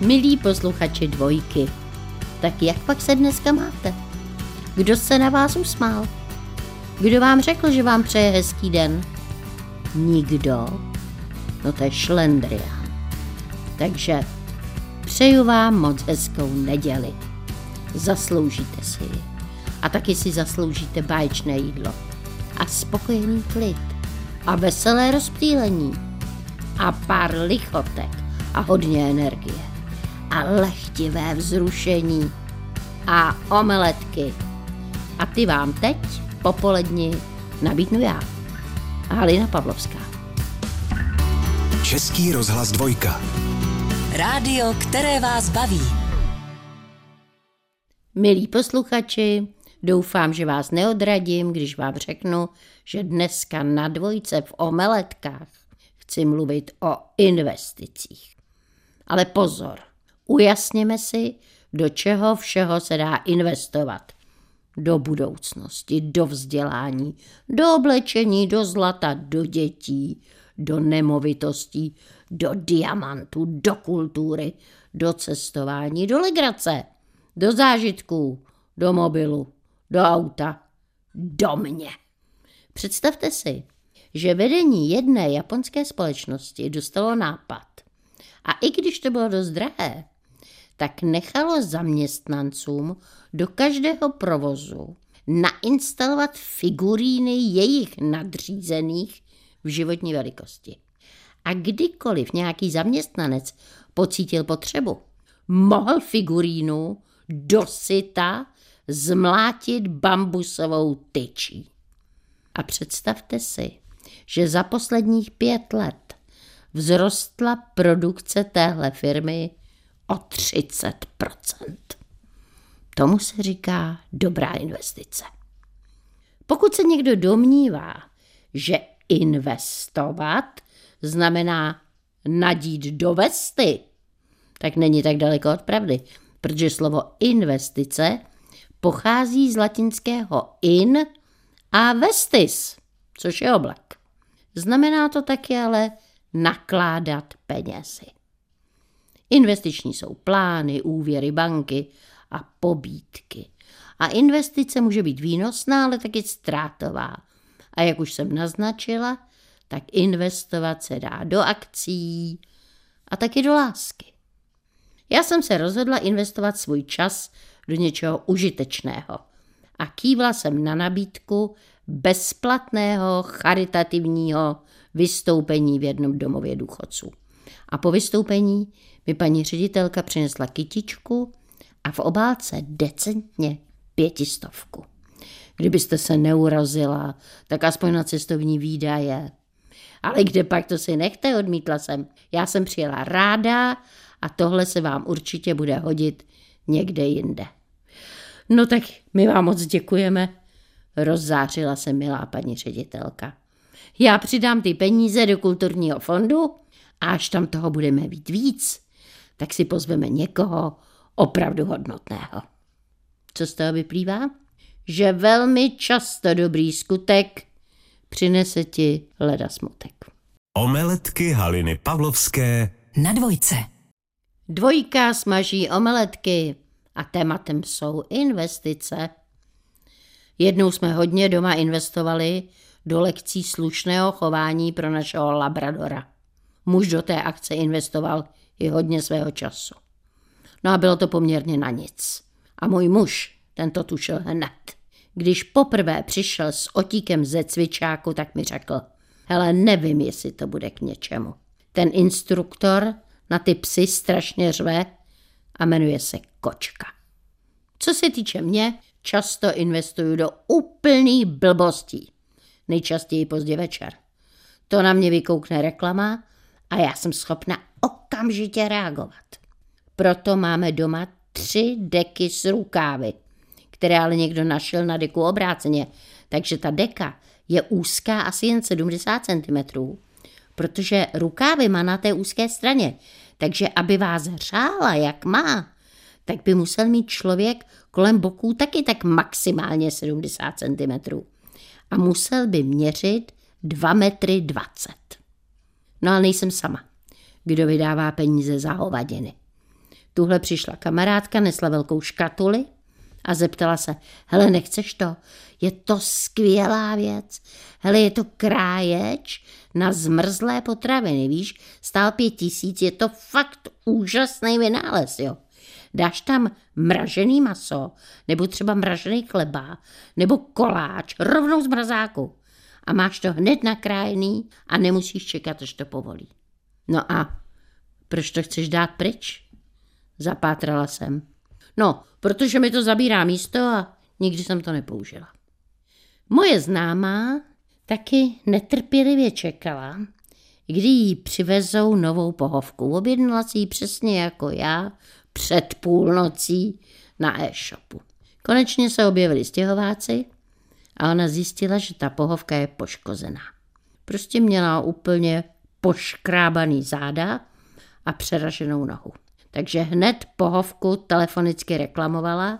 Milí posluchači dvojky, tak jak pak se dneska máte? Kdo se na vás usmál? Kdo vám řekl, že vám přeje hezký den? Nikdo? No to je šlendrián. Takže přeju vám moc hezkou neděli. Zasloužíte si ji. A taky si zasloužíte báječné jídlo. A spokojený klid. A veselé rozptýlení. A pár lichotek. A hodně energie. A lechtivé vzrušení. A omeletky. A ty vám teď, popoledni, nabídnu já. Halina Pavlovská. Český rozhlas dvojka. Rádio, které vás baví. Milí posluchači, doufám, že vás neodradím, když vám řeknu, že dneska na dvojce v omeletkách chci mluvit o investicích. Ale pozor, ujasněme si, do čeho všeho se dá investovat. Do budoucnosti, do vzdělání, do oblečení, do zlata, do dětí, do nemovitostí, do diamantů, do kultury, do cestování, do legrace, do zážitků, do mobilu, do auta, do mě. Představte si, že vedení jedné japonské společnosti dostalo nápad. A i když to bylo dost drahé, tak nechalo zaměstnancům do každého provozu nainstalovat figuríny jejich nadřízených v životní velikosti. A kdykoliv nějaký zaměstnanec pocítil potřebu, mohl figurínu dosyta zmlátit bambusovou tyčí. A představte si, že za posledních pět let vzrostla produkce téhle firmy o 30% Tomu se říká dobrá investice. Pokud se někdo domnívá, že investovat znamená nadít do vesty, tak není tak daleko od pravdy, protože slovo investice pochází z latinského in a vestis, což je oblek. Znamená to taky ale nakládat penězi. Investiční jsou plány, úvěry banky a pobídky. A investice může být výnosná, ale taky ztrátová. A jak už jsem naznačila, tak investovat se dá do akcí a taky do lásky. Já jsem se rozhodla investovat svůj čas do něčeho užitečného a kývla jsem na nabídku bezplatného charitativního vystoupení v jednom domově důchodců. A po vystoupení mi paní ředitelka přinesla kytičku a v obálce decentně pětistovku. Kdybyste se neurazila, tak aspoň na cestovní výdaje. Ale kde pak to si nechte, odmítla jsem. Já jsem přijela ráda a tohle se vám určitě bude hodit někde jinde. No tak my vám moc děkujeme, rozzářila se milá paní ředitelka. Já přidám ty peníze do kulturního fondu a až tam toho budeme mít víc, tak si pozveme někoho opravdu hodnotného. Co z toho vyplývá? Že velmi často dobrý skutek přinese ti leda smutek. Omeletky Haliny Pavlovské Na dvojce. Dvojka smaží omeletky a tématem jsou investice. Jednou jsme hodně doma investovali do lekcí slušného chování pro našeho labradora. Muž do té akce investoval i hodně svého času. No a bylo to poměrně na nic. A můj muž, ten to tušil hned. Když poprvé přišel s otíkem ze cvičáku, tak mi řekl, hele, nevím, jestli to bude k něčemu. Ten instruktor na ty psy strašně řve a jmenuje se Kočka. Co se týče mě, často investuju do úplných blbostí. Nejčastěji pozdě večer. To na mě vykoukne reklama a já jsem schopna okamžitě reagovat. Proto máme doma tři deky s rukávy, které ale někdo našel na deku obráceně. Takže ta deka je úzká asi jen 70 cm, protože rukávy má na té úzké straně. Takže aby vás hřála, jak má, tak by musel mít člověk kolem boků taky tak maximálně 70 cm. A musel by měřit 2 metry 20. No ale nejsem sama, kdo vydává peníze za hovadiny. Tuhle přišla kamarádka, nesla velkou škatuli a zeptala se, hele, nechceš to? Je to skvělá věc. Hele, je to kráječ na zmrzlé potraviny, víš? Stál pět tisíc, je to fakt úžasný vynález, jo. Dáš tam mražený maso, nebo třeba mražený chleba, nebo koláč, rovnou z mrazáku. A máš to hned nakrájený a nemusíš čekat, až to povolí. No a proč to chceš dát pryč? Zapátrala jsem. No, protože mi to zabírá místo a nikdy jsem to nepoužila. Moje známá taky netrpělivě čekala, kdy jí přivezou novou pohovku. Objednala si ji přesně jako já před půlnocí na e-shopu. Konečně se objevili stěhováci a ona zjistila, že ta pohovka je poškozená. Prostě měla úplně poškrábaný záda a přeraženou nohu. Takže hned pohovku telefonicky reklamovala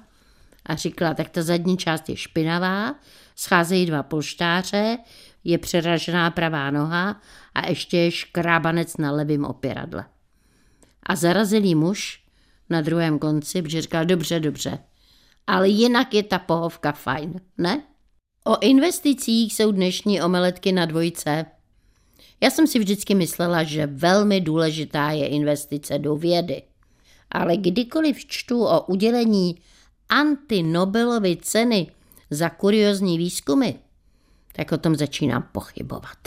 a říkala, tak ta zadní část je špinavá, scházejí dva polštáře, je přeražená pravá noha a ještě je škrábanec na levém opěradle. A zarazilý muž na druhém konci, protože říkal, dobře, dobře, ale jinak je ta pohovka fajn, ne? O investicích jsou dnešní omeletky na dvojce. Já jsem si vždycky myslela, že velmi důležitá je investice do vědy. Ale kdykoliv čtu o udělení antinobelovy ceny za kuriozní výzkumy, tak o tom začínám pochybovat.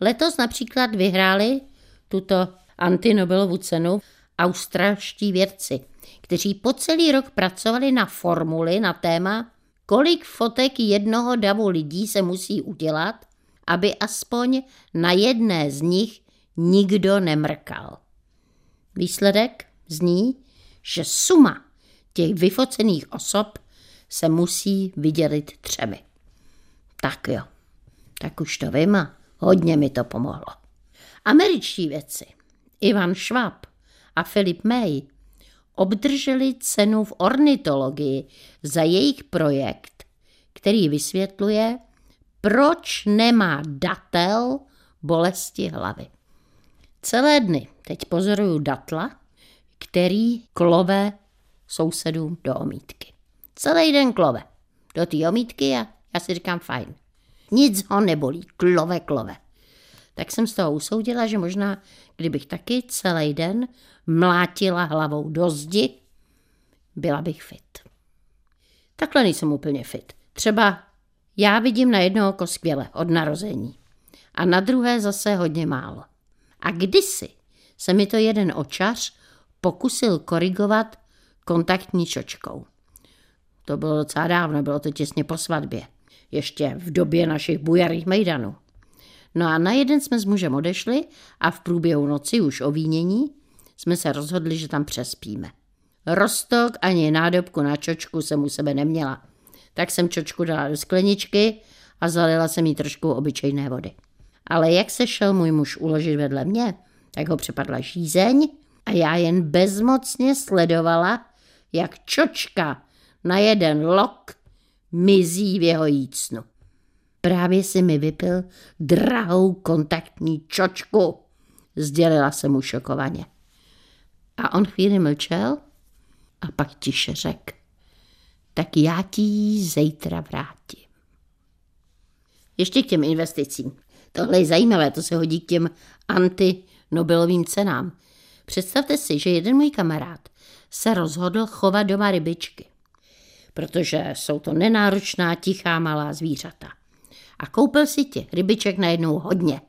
Letos například vyhráli tuto antinobelovu cenu australští vědci, kteří po celý rok pracovali na formuli na téma, kolik fotek jednoho davu lidí se musí udělat, aby aspoň na jedné z nich nikdo nemrkal. Výsledek zní, že suma těch vyfocených osob se musí vydělit třemi. Tak jo, tak už to vím a hodně mi to pomohlo. Američtí věci Ivan Schwab a Philip May obdrželi cenu v ornitologii za jejich projekt, který vysvětluje, proč nemá datel bolesti hlavy. Celé dny teď pozoruju datla, který klove sousedům do omítky. Celý den klove do té omítky a já si říkám fajn. Nic ho nebolí, klove, klove. Tak jsem z toho usoudila, že možná, kdybych taky celý den mlátila hlavou do zdi, byla bych fit. Takhle nejsem úplně fit. Třeba já vidím na jedno oko skvěle od narození a na druhé zase hodně málo. A kdysi se mi to jeden očař pokusil korigovat kontaktní čočkou. To bylo docela dávno, bylo to těsně po svatbě. Ještě v době našich bujarých mejdanů. No a na jeden jsme s mužem odešli a v průběhu noci už o vínění jsme se rozhodli, že tam přespíme. Rostok ani nádobku na čočku jsem u sebe neměla. Tak jsem čočku dala do skleničky a zalila jsem jí trošku obyčejné vody. Ale jak se šel můj muž uložit vedle mě, tak ho přepadla žízeň a já jen bezmocně sledovala, jak čočka na jeden lok mizí v jeho jícnu. Právě si mi vypil drahou kontaktní čočku, sdělila se mu šokovaně. A on chvíli mlčel a pak tiše řekl, tak já ti ji zítra vrátím. Ještě k těm investicím. Tohle je zajímavé, to se hodí k těm anti-Nobelovým cenám. Představte si, že jeden můj kamarád se rozhodl chovat doma rybičky, protože jsou to nenáročná, tichá, malá zvířata. A koupil si těch rybiček najednou hodně.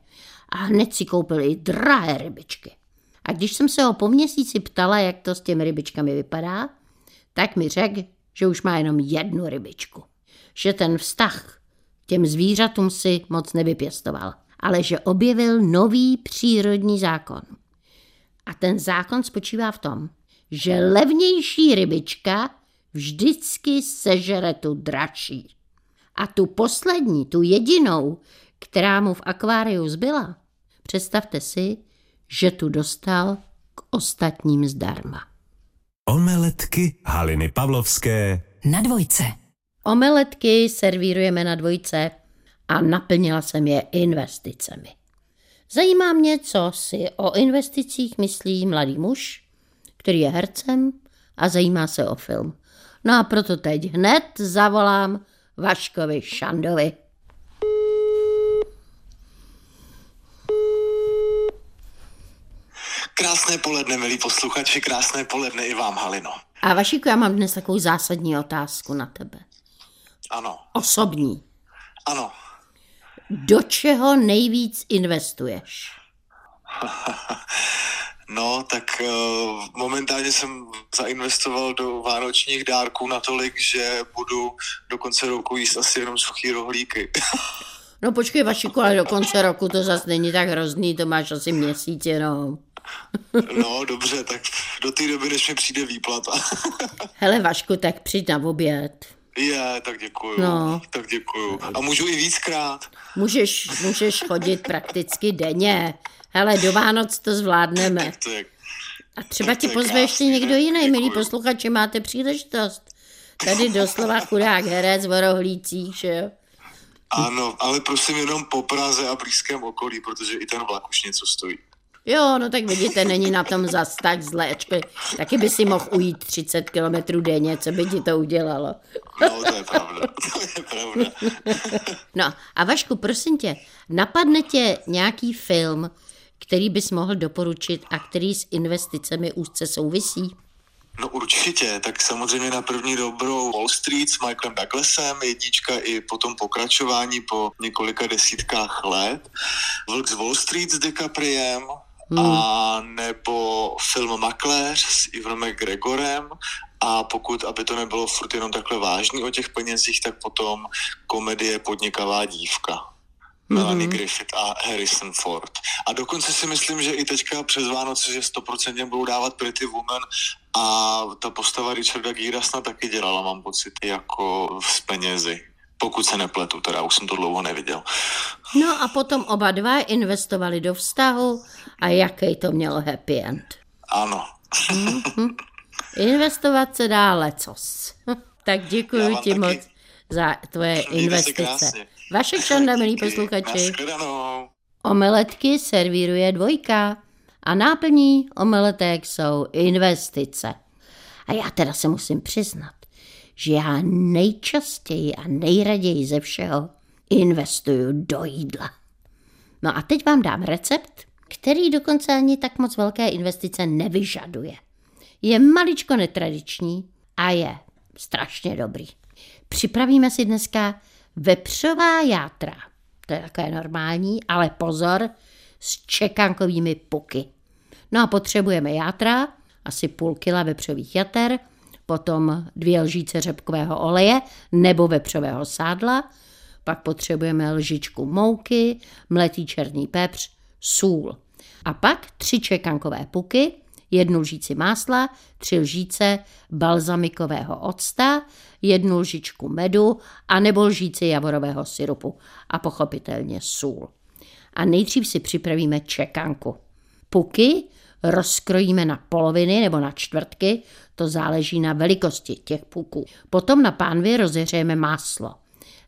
A hned si koupil i drahé rybičky. A když jsem se ho po měsíci ptala, jak to s těmi rybičkami vypadá, tak mi řekl, že už má jenom jednu rybičku. Že ten vztah těm zvířatům si moc nevypěstoval, ale že objevil nový přírodní zákon. A ten zákon spočívá v tom, že levnější rybička vždycky sežere tu dračí. A tu poslední, tu jedinou, která mu v akváriu zbyla, představte si, že tu dostal k ostatním zdarma. Omeletky Haliny Pavlovské Na dvojce. Omeletky servírujeme na dvojce a naplnila jsem je investicemi. Zajímá mě, co si o investicích myslí mladý muž, který je hercem a zajímá se o film. No a proto teď hned zavolám Vaškovi Šandovi. Krásné poledne, milí posluchači, krásné poledne i vám, Halino. A Vašiku, já mám dnes takovou zásadní otázku na tebe. Ano, Osobní. ano. Do čeho nejvíc investuješ? No, tak uh, momentálně jsem zainvestoval do vánočních dárků natolik, že budu do konce roku jíst asi jenom suchý rohlíky. No počkej, Vašiku, ale do konce roku to zase není tak hrozný, to máš asi měsíc jenom. no, dobře, tak do té doby, než mi přijde výplata. Hele Vašku, tak přijď na oběd. Je, tak děkuju, No. tak děkuju. A můžu i víckrát. Můžeš, můžeš chodit prakticky denně. Hele, do Vánoc to zvládneme. A třeba ti pozve ještě někdo jiný, milí posluchači, máte příležitost. Tady doslova chudák herec v rohlících, že jo? ano, ale prosím jenom po Praze a blízkém okolí, protože i ten vlak už něco stojí. Jo, no tak vidíte, není na tom zas tak zlé. ačkoliv Taky by si mohl ujít 30 kilometrů denně, co by ti to udělalo. No, to je pravda, to je pravda. No a Vašku, prosím tě, napadne tě nějaký film, který bys mohl doporučit a který s investicemi úzce souvisí? No určitě, tak samozřejmě na první dobrou Wall Street s Michaelem Douglasem, jednička i potom pokračování po několika desítkách let. Vlk z Wall Street s DiCapriem, a nebo film Makléř s Ivanem McGregorem a pokud, aby to nebylo furt jenom takhle vážný o těch penězích, tak potom komedie Podnikavá dívka. Melanie Griffith a Harrison Ford. A dokonce si myslím, že i teďka přes Vánoce, že 100% budou dávat Pretty Woman a ta postava Richarda Gera snad taky dělala, mám pocit, jako s penězi. Pokud se nepletu, teda už jsem to dlouho neviděl. No a potom oba dva investovali do vztahu a jaký to mělo happy end. Ano. Investovat se dá lecos. tak děkuji ti taky. moc za tvoje Mějte investice. Vašek Šanda, milí posluchači. Omeletky servíruje dvojka a náplní omeletek jsou investice. A já teda se musím přiznat, že já nejčastěji a nejraději ze všeho investuju do jídla. No a teď vám dám recept, který dokonce ani tak moc velké investice nevyžaduje. Je maličko netradiční a je strašně dobrý. Připravíme si dneska vepřová játra. To je takové normální, ale pozor, s čekankovými puky. No a potřebujeme játra, asi půl kila vepřových jater, potom dvě lžíce řepkového oleje nebo vepřového sádla, pak potřebujeme lžičku mouky, mletý černý pepř, sůl. A pak tři čekankové puky, jednu lžíci másla, tři lžíce balzamikového octa, jednu lžičku medu a nebo lžíci javorového syrupu a pochopitelně sůl. A nejdřív si připravíme čekanku. Puky rozkrojíme na poloviny nebo na čtvrtky, to záleží na velikosti těch puků. Potom na pánvi rozehřejeme máslo.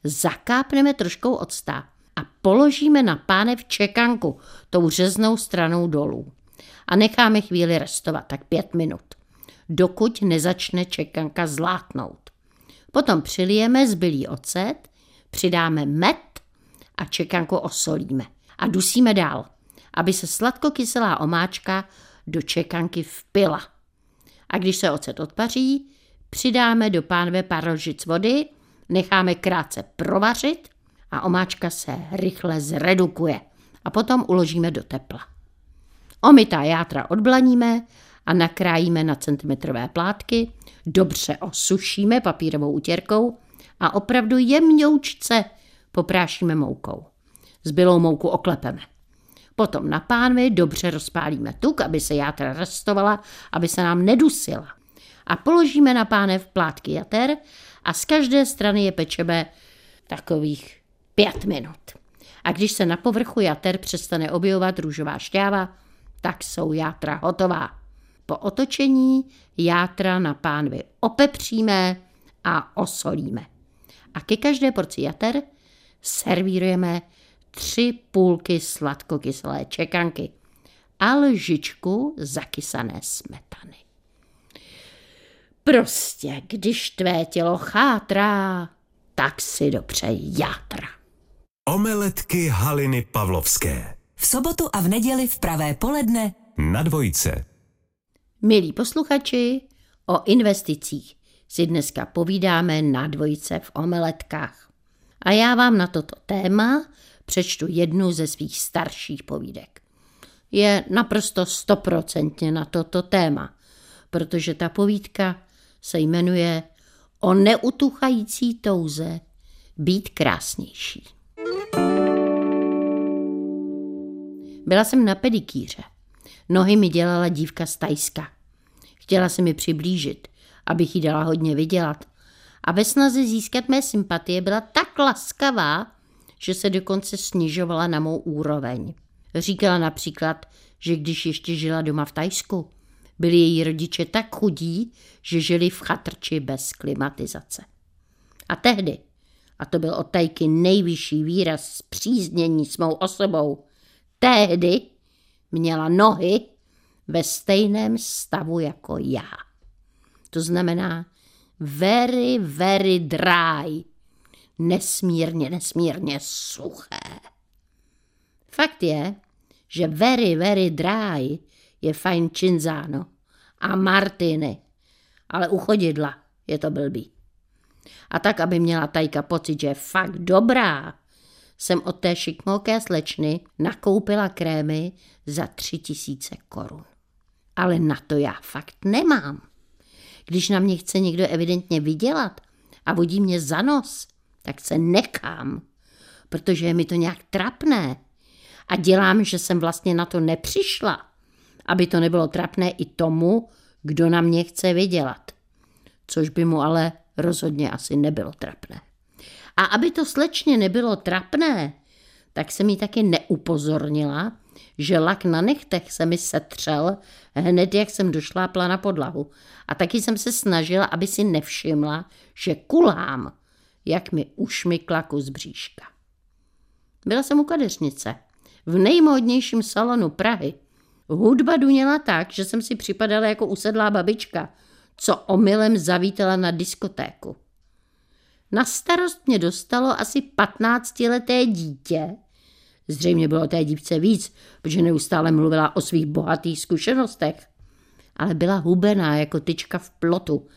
Zakápneme troškou octa a položíme na pánev čekanku tou řeznou stranou dolů. A necháme chvíli restovat, tak pět minut, dokud nezačne čekanka zlátnout. Potom přilijeme zbylý ocet, přidáme med a čekanku osolíme. A dusíme dál, aby se sladkokyselá omáčka do čekanky vpila. A když se ocet odpaří, přidáme do pánve pár lžic vody, necháme krátce provařit a omáčka se rychle zredukuje. A potom uložíme do tepla. Omytá játra odblaníme a nakrájíme na centimetrové plátky, dobře osušíme papírovou utěrkou a opravdu jemňoučce poprášíme moukou. Zbylou mouku oklepeme. Potom na pánvi dobře rozpálíme tuk, aby se játra restovala, aby se nám nedusila. A položíme na pánev plátky jater a z každé strany je pečeme takových pět minut. A když se na povrchu jater přestane objevovat růžová šťáva, tak jsou játra hotová. Po otočení játra na pánvi opepříme a osolíme. A ke každé porci jater servírujeme tři půlky sladkokyselé čekanky a lžičku zakysané smetany. Prostě, když tvé tělo chátrá, tak si dopřej játra. Omeletky Haliny Pavlovské. V sobotu a v neděli v pravé poledne Na dvojce. Milí posluchači, o investicích si dneska povídáme na dvojce v omeletkách. A já vám na toto téma přečtu jednu ze svých starších povídek. Je naprosto stoprocentně na toto téma, protože ta povídka se jmenuje O neutuchající touze být krásnější. Byla jsem na pedikýře. Nohy mi dělala dívka z Tajska. Chtěla se mi přiblížit, abych jí dala hodně vydělat. A ve snaze získat mé sympatie byla tak laskavá, že se dokonce snižovala na mou úroveň. Říkala například, že když ještě žila doma v Tajsku, byli její rodiče tak chudí, že žili v chatrči bez klimatizace. A tehdy, a to byl od Tajky nejvyšší výraz zpříznění s mou osobou, tehdy měla nohy ve stejném stavu jako já. To znamená very, very dry. Nesmírně, nesmírně suché. Fakt je, že very, very dry je fajn činzáno a martiny, ale u chodidla je to blbý. A tak, aby měla tajka pocit, že je fakt dobrá, jsem od té šikmoké slečny nakoupila krémy za tři tisíce korun. Ale na to já fakt nemám. Když na mě chce někdo evidentně vydělat a vodí mě za nos, tak se nekám, protože je mi to nějak trapné. A dělám, že jsem vlastně na to nepřišla, aby to nebylo trapné i tomu, kdo na mě chce vydělat. Což by mu ale rozhodně asi nebylo trapné. A aby to slečně nebylo trapné, tak se mi taky neupozornila, že lak na nechtech se mi setřel hned, jak jsem došlápla na podlahu. A taky jsem se snažila, aby si nevšimla, že kulám, jak mi ušmykla kus bříška. Byla jsem u kadeřnice, v nejmodnějším salonu Prahy. Hudba duněla tak, že jsem si připadala jako usedlá babička, co omylem zavítala na diskotéku. Na starost mě dostalo asi 15-leté dítě. Zřejmě bylo té dívce víc, protože neustále mluvila o svých bohatých zkušenostech. Ale byla hubená jako tyčka v plotu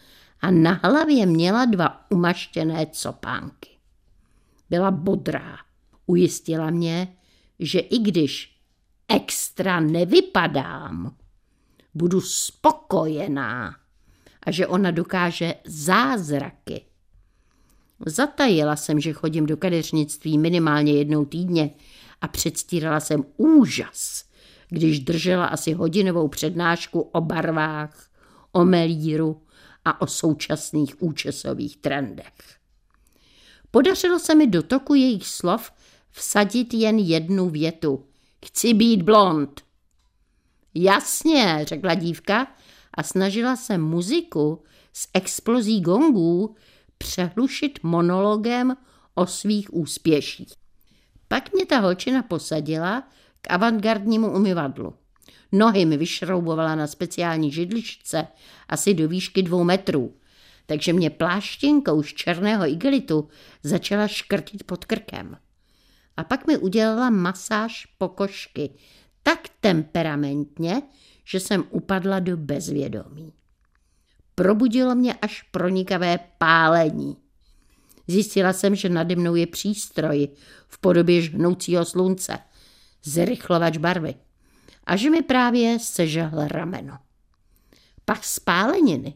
a na hlavě měla dva umaštěné copánky. Byla bodrá. Ujistila mě, že i když extra nevypadám, budu spokojená a že ona dokáže zázraky. Zatajila jsem, že chodím do kadeřnictví minimálně jednou týdně a předstírala jsem úžas, když držela asi hodinovou přednášku o barvách, o melíru a o současných účesových trendech. Podařilo se mi do toku jejich slov vsadit jen jednu větu. Chci být blond. Jasně, řekla dívka a snažila se muziku s explozí gongů přehlušit monologem o svých úspěších. Pak mě ta holčina posadila k avantgardnímu umyvadlu. Nohy mi vyšroubovala na speciální židličce asi do výšky dvou metrů, takže mě pláštěnkou z černého igelitu začala škrtit pod krkem. A pak mi udělala masáž pokožky tak temperamentně, že jsem upadla do bezvědomí probudilo mě až pronikavé pálení. Zjistila jsem, že nade mnou je přístroj v podobě žhnoucího slunce, zrychlovač barvy a že mi právě sežehl rameno. Pak spáleniny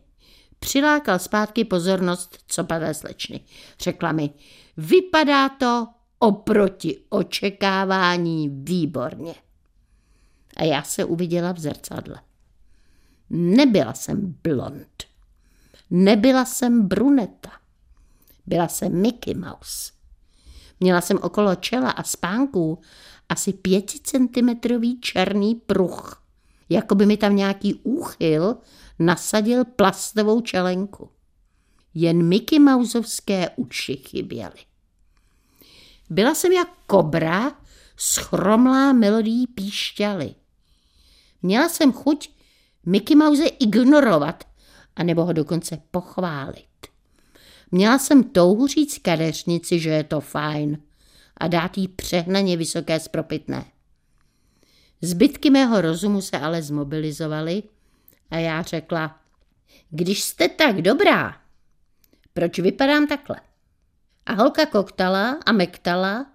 přilákal zpátky pozornost copavé slečny. Řekla mi, vypadá to oproti očekávání výborně. A já se uviděla v zrcadle. Nebyla jsem blond. Nebyla jsem bruneta. Byla jsem Mickey Mouse. Měla jsem okolo čela a spánků asi pěticentimetrový černý pruh. Jako by mi tam nějaký úchyl nasadil plastovou čelenku. Jen Mickey Mouseovské uši chyběly. Byla jsem jak kobra schromlá melodí píšťaly. Měla jsem chuť Mickey Mouse ignorovat a nebo ho dokonce pochválit. Měla jsem touhu říct kadeřnici, že je to fajn a dát jí přehnaně vysoké spropitné. Zbytky mého rozumu se ale zmobilizovaly a já řekla, když jste tak dobrá, proč vypadám takhle? A holka koktala a mektala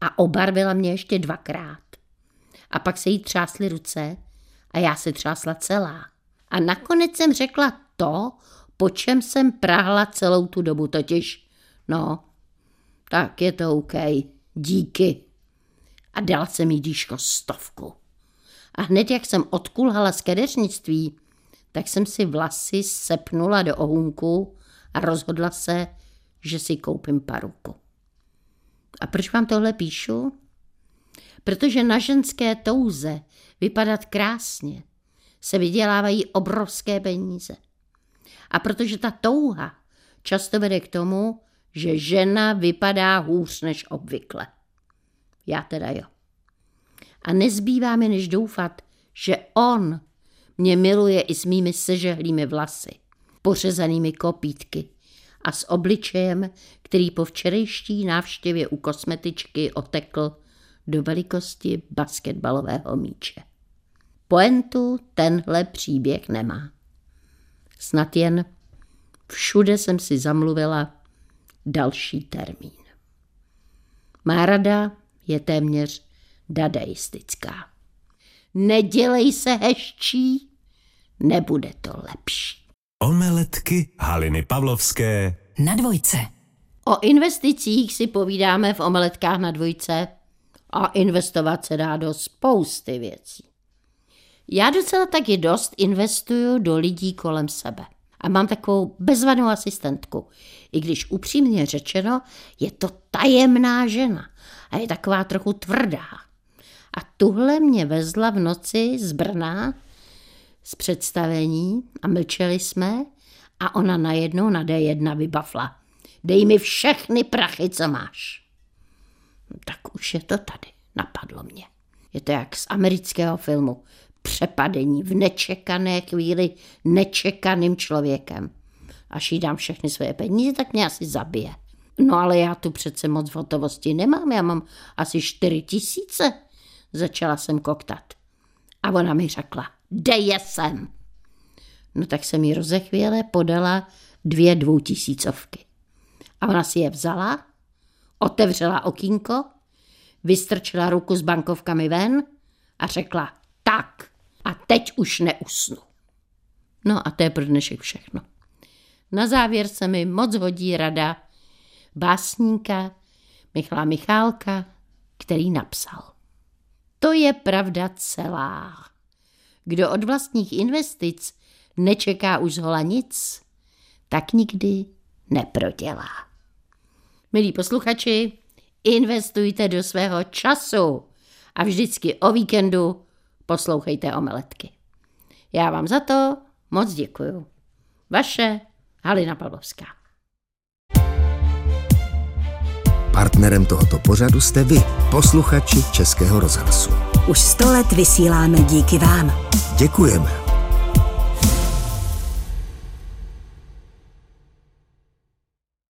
a obarvila mě ještě dvakrát. A pak se jí třásly ruce a já se třásla celá. A nakonec jsem řekla to, po čem jsem prahla celou tu dobu, totiž, no, tak je to OK, díky. A dala jsem jí díško stovku. A hned jak jsem odkulhala z kadeřnictví, tak jsem si vlasy sepnula do ohůnku a rozhodla se, že si koupím paruku. A proč vám tohle píšu? Protože na ženské touze vypadat krásně se vydělávají obrovské peníze. A protože ta touha často vede k tomu, že žena vypadá hůř než obvykle. Já teda jo. A nezbývá mi než doufat, že on mě miluje i s mými sežehlými vlasy, pořezanými kopítky a s obličejem, který po včerejší návštěvě u kosmetičky otekl do velikosti basketbalového míče. Poentu tenhle příběh nemá. Snad jen všude jsem si zamluvila další termín. Má rada je téměř dadaistická. Nedělej se hezčí, nebude to lepší. Omeletky Haliny Pavlovské Na dvojce. O investicích si povídáme v omeletkách na dvojce a investovat se dá do spousty věcí. Já docela taky dost investuju do lidí kolem sebe. A mám takovou bezvadnou asistentku. I když upřímně řečeno, je to tajemná žena a je taková trochu tvrdá. A tuhle mě vezla v noci z Brna z představení a mlčeli jsme a ona najednou na D1 vybafla. Dej mi všechny prachy, co máš. Tak už je to tady, napadlo mě. Je to jak z amerického filmu. Přepadení v nečekané chvíli nečekaným člověkem. Až jí dám všechny své peníze, tak mě asi zabije. No ale já tu přece moc v hotovosti nemám, já mám asi čtyři tisíce. Začala jsem koktat. A ona mi řekla, dej je sem. No tak jsem jí rozechvěle podala dvě dvoutisícovky. A ona si je vzala, otevřela okýnko, vystrčila ruku s bankovkami ven a řekla, tak, a teď už neusnu. No a to je pro dnešek všechno. Na závěr se mi moc hodí rada básníka Michala Michálka, který napsal. To je pravda celá. Kdo od vlastních investic nečeká už zhola nic, tak nikdy neprodělá. Milí posluchači, investujte do svého času a vždycky o víkendu poslouchejte omeletky. Já vám za to moc děkuju. Vaše Halina Pavlovská. Partnerem tohoto pořadu jste vy, posluchači Českého rozhlasu. Už sto let vysíláme díky vám. Děkujeme.